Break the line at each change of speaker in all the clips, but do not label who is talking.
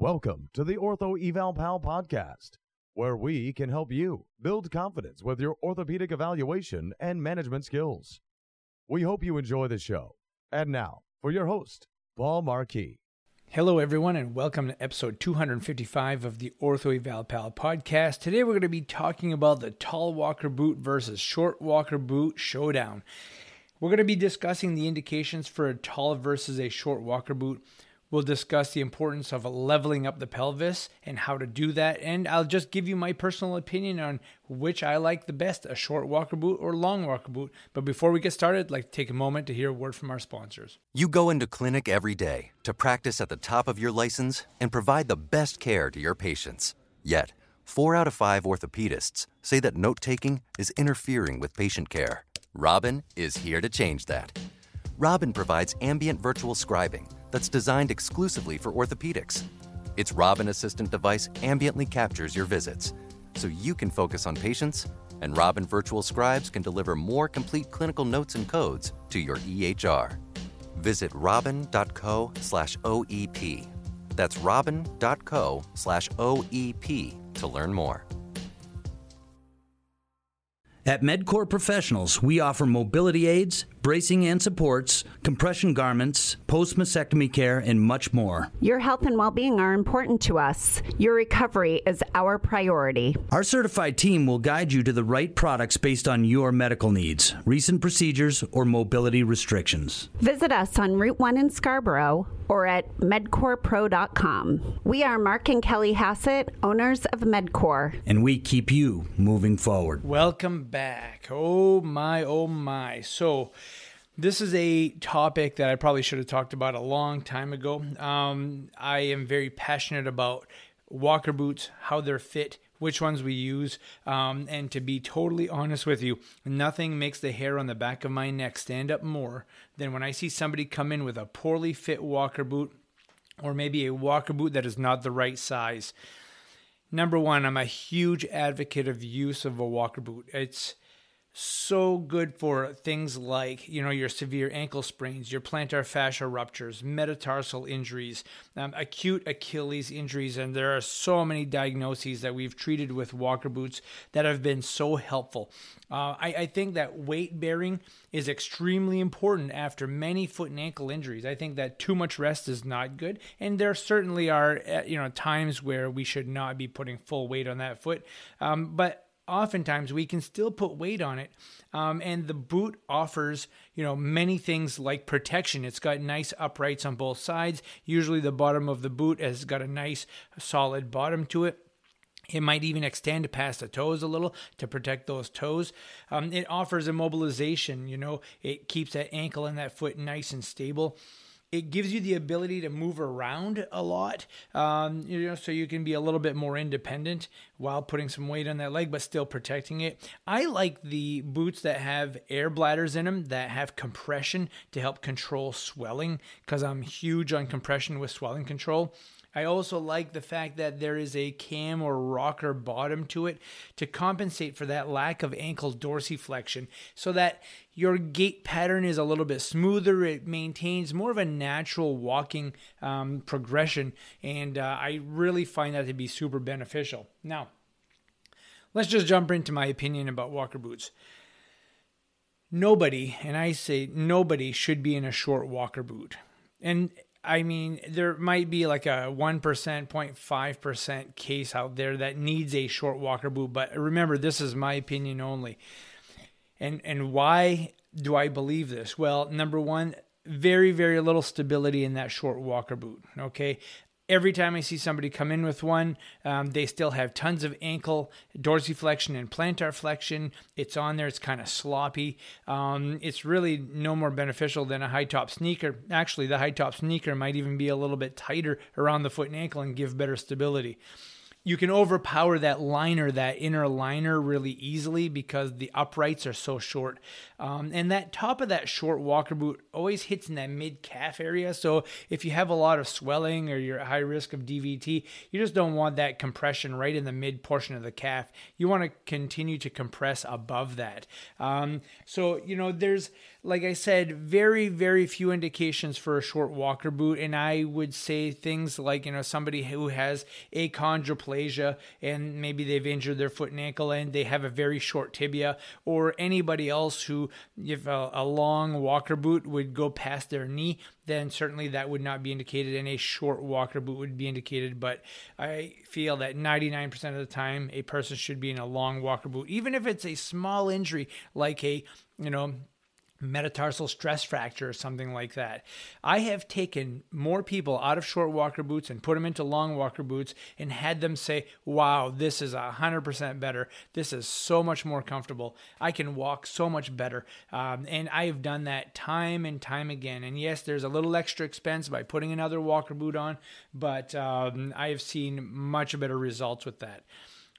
Welcome to the Ortho Eval Pal podcast, where we can help you build confidence with your orthopedic evaluation and management skills. We hope you enjoy the show. And now, for your host, Paul Marquis.
Hello, everyone, and welcome to episode 255 of the Ortho Eval Pal podcast. Today, we're going to be talking about the tall walker boot versus short walker boot showdown. We're going to be discussing the indications for a tall versus a short walker boot. We'll discuss the importance of leveling up the pelvis and how to do that. And I'll just give you my personal opinion on which I like the best a short walker boot or long walker boot. But before we get started, I'd like to take a moment to hear a word from our sponsors.
You go into clinic every day to practice at the top of your license and provide the best care to your patients. Yet, four out of five orthopedists say that note taking is interfering with patient care. Robin is here to change that. Robin provides ambient virtual scribing that's designed exclusively for orthopedics. Its Robin Assistant device ambiently captures your visits, so you can focus on patients, and Robin Virtual Scribes can deliver more complete clinical notes and codes to your EHR. Visit robin.co slash OEP. That's robin.co slash OEP to learn more.
At MedCore Professionals, we offer mobility aids, bracing and supports, compression garments, post mastectomy care, and much more.
Your health and well being are important to us. Your recovery is our priority.
Our certified team will guide you to the right products based on your medical needs, recent procedures, or mobility restrictions.
Visit us on Route 1 in Scarborough or at medcorepro.com. We are Mark and Kelly Hassett, owners of MedCore.
And we keep you moving forward.
Welcome back. Oh my, oh my. So, this is a topic that I probably should have talked about a long time ago. Um, I am very passionate about walker boots, how they're fit, which ones we use. Um, and to be totally honest with you, nothing makes the hair on the back of my neck stand up more than when I see somebody come in with a poorly fit walker boot or maybe a walker boot that is not the right size. Number one, I'm a huge advocate of use of a walker boot. It's so good for things like you know your severe ankle sprains your plantar fascia ruptures metatarsal injuries um, acute achilles injuries and there are so many diagnoses that we've treated with walker boots that have been so helpful. Uh, I, I think that weight bearing is extremely important after many foot and ankle injuries. I think that too much rest is not good and there certainly are uh, you know times where we should not be putting full weight on that foot. Um, but oftentimes we can still put weight on it um, and the boot offers you know many things like protection. It's got nice uprights on both sides. Usually the bottom of the boot has got a nice solid bottom to it. It might even extend past the toes a little to protect those toes. Um, it offers immobilization, you know, it keeps that ankle and that foot nice and stable it gives you the ability to move around a lot um, you know so you can be a little bit more independent while putting some weight on that leg but still protecting it. I like the boots that have air bladders in them that have compression to help control swelling because i'm huge on compression with swelling control I also like the fact that there is a cam or rocker bottom to it to compensate for that lack of ankle dorsiflexion so that your gait pattern is a little bit smoother. It maintains more of a natural walking um, progression, and uh, I really find that to be super beneficial. Now, let's just jump into my opinion about walker boots. Nobody, and I say nobody, should be in a short walker boot. And I mean, there might be like a 1%, 0.5% case out there that needs a short walker boot, but remember, this is my opinion only. And and why do I believe this? Well, number one, very very little stability in that short walker boot. Okay, every time I see somebody come in with one, um, they still have tons of ankle dorsiflexion and plantar flexion. It's on there. It's kind of sloppy. Um, it's really no more beneficial than a high top sneaker. Actually, the high top sneaker might even be a little bit tighter around the foot and ankle and give better stability. You can overpower that liner, that inner liner, really easily because the uprights are so short. Um, and that top of that short walker boot always hits in that mid calf area. So if you have a lot of swelling or you're at high risk of DVT, you just don't want that compression right in the mid portion of the calf. You want to continue to compress above that. Um, so, you know, there's, like I said, very, very few indications for a short walker boot. And I would say things like, you know, somebody who has achondroplasia and maybe they've injured their foot and ankle and they have a very short tibia, or anybody else who, if a, a long walker boot would go past their knee, then certainly that would not be indicated and a short walker boot would be indicated. But I feel that 99% of the time, a person should be in a long walker boot, even if it's a small injury like a, you know, metatarsal stress fracture or something like that. I have taken more people out of short walker boots and put them into long walker boots and had them say, wow, this is 100% better. This is so much more comfortable. I can walk so much better. Um, and I have done that time and time again. And yes, there's a little extra expense by putting another walker boot on, but um, I have seen much better results with that.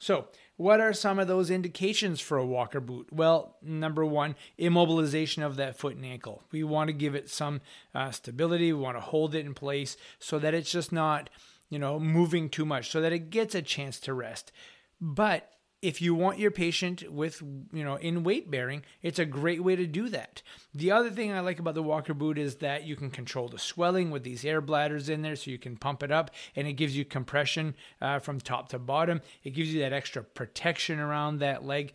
So, what are some of those indications for a walker boot? Well, number one, immobilization of that foot and ankle. We want to give it some uh, stability. We want to hold it in place so that it's just not, you know, moving too much, so that it gets a chance to rest. But if you want your patient with, you know, in weight bearing, it's a great way to do that. The other thing I like about the walker boot is that you can control the swelling with these air bladders in there, so you can pump it up and it gives you compression uh, from top to bottom. It gives you that extra protection around that leg.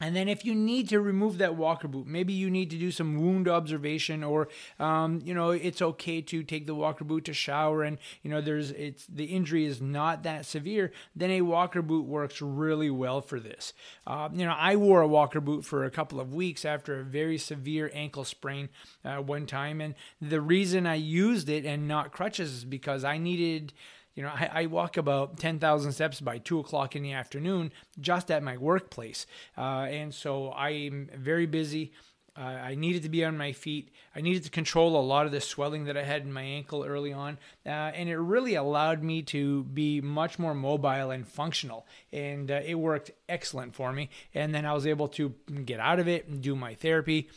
And then if you need to remove that walker boot, maybe you need to do some wound observation or, um, you know, it's okay to take the walker boot to shower and, you know, there's, it's, the injury is not that severe, then a walker boot works really well for this. Uh, you know, I wore a walker boot for a couple of weeks after a very severe ankle sprain uh, one time. And the reason I used it and not crutches is because I needed, you know, I, I walk about 10,000 steps by two o'clock in the afternoon just at my workplace. Uh, and so I'm very busy. Uh, I needed to be on my feet. I needed to control a lot of the swelling that I had in my ankle early on. Uh, and it really allowed me to be much more mobile and functional. And uh, it worked excellent for me. And then I was able to get out of it and do my therapy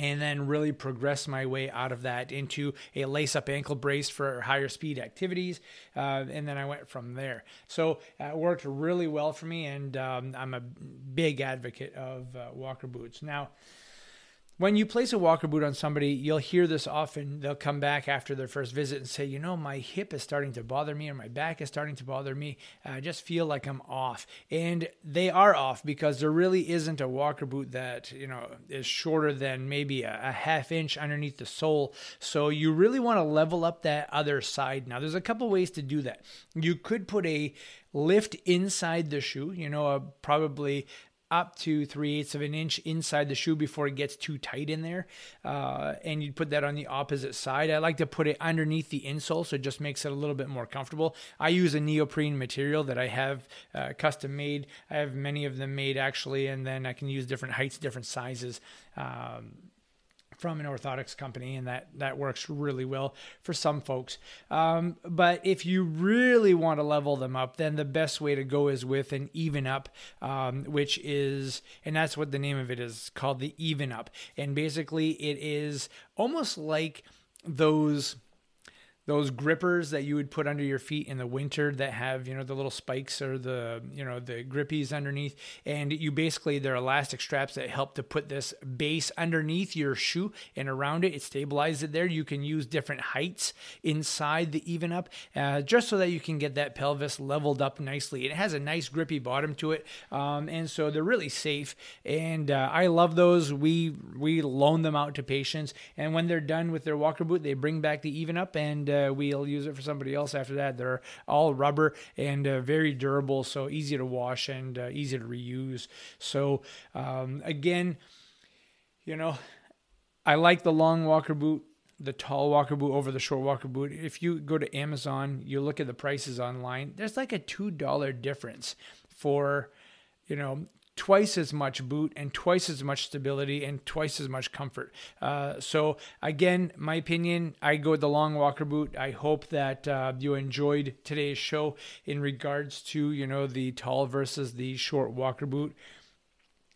and then really progress my way out of that into a lace up ankle brace for higher speed activities. Uh, and then I went from there. So uh, it worked really well for me, and um, I'm a big advocate of uh, walker boots. Now, when you place a walker boot on somebody, you'll hear this often. They'll come back after their first visit and say, You know, my hip is starting to bother me or my back is starting to bother me. I just feel like I'm off. And they are off because there really isn't a walker boot that, you know, is shorter than maybe a, a half inch underneath the sole. So you really want to level up that other side. Now, there's a couple ways to do that. You could put a lift inside the shoe, you know, probably up to three eighths of an inch inside the shoe before it gets too tight in there. Uh, and you'd put that on the opposite side. I like to put it underneath the insole so it just makes it a little bit more comfortable. I use a neoprene material that I have uh, custom made. I have many of them made actually, and then I can use different heights, different sizes. Um, from an orthotics company, and that that works really well for some folks. Um, but if you really want to level them up, then the best way to go is with an even up, um, which is, and that's what the name of it is called, the even up. And basically, it is almost like those those grippers that you would put under your feet in the winter that have you know the little spikes or the you know the grippies underneath. And you basically they're elastic straps that help to put this base underneath your shoe and around it. It stabilizes it there. You can use different heights inside the even up uh, just so that you can get that pelvis leveled up nicely. It has a nice grippy bottom to it um, and so they're really safe. And uh, i love those. We we loan them out to patients. And when they're done with their walker boot they bring back the even up and uh, uh, we'll use it for somebody else after that. They're all rubber and uh, very durable, so easy to wash and uh, easy to reuse. So um, again, you know, I like the long walker boot the tall walker boot over the short walker boot. If you go to Amazon, you look at the prices online, there's like a $2 difference for, you know, twice as much boot and twice as much stability and twice as much comfort. Uh, so again, my opinion, I go with the long walker boot. I hope that uh, you enjoyed today's show in regards to you know the tall versus the short walker boot.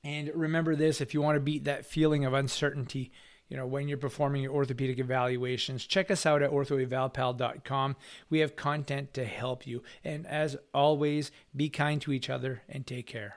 And remember this: if you want to beat that feeling of uncertainty you know, when you're performing your orthopedic evaluations. Check us out at orthoevalpal.com. We have content to help you. And as always, be kind to each other and take care.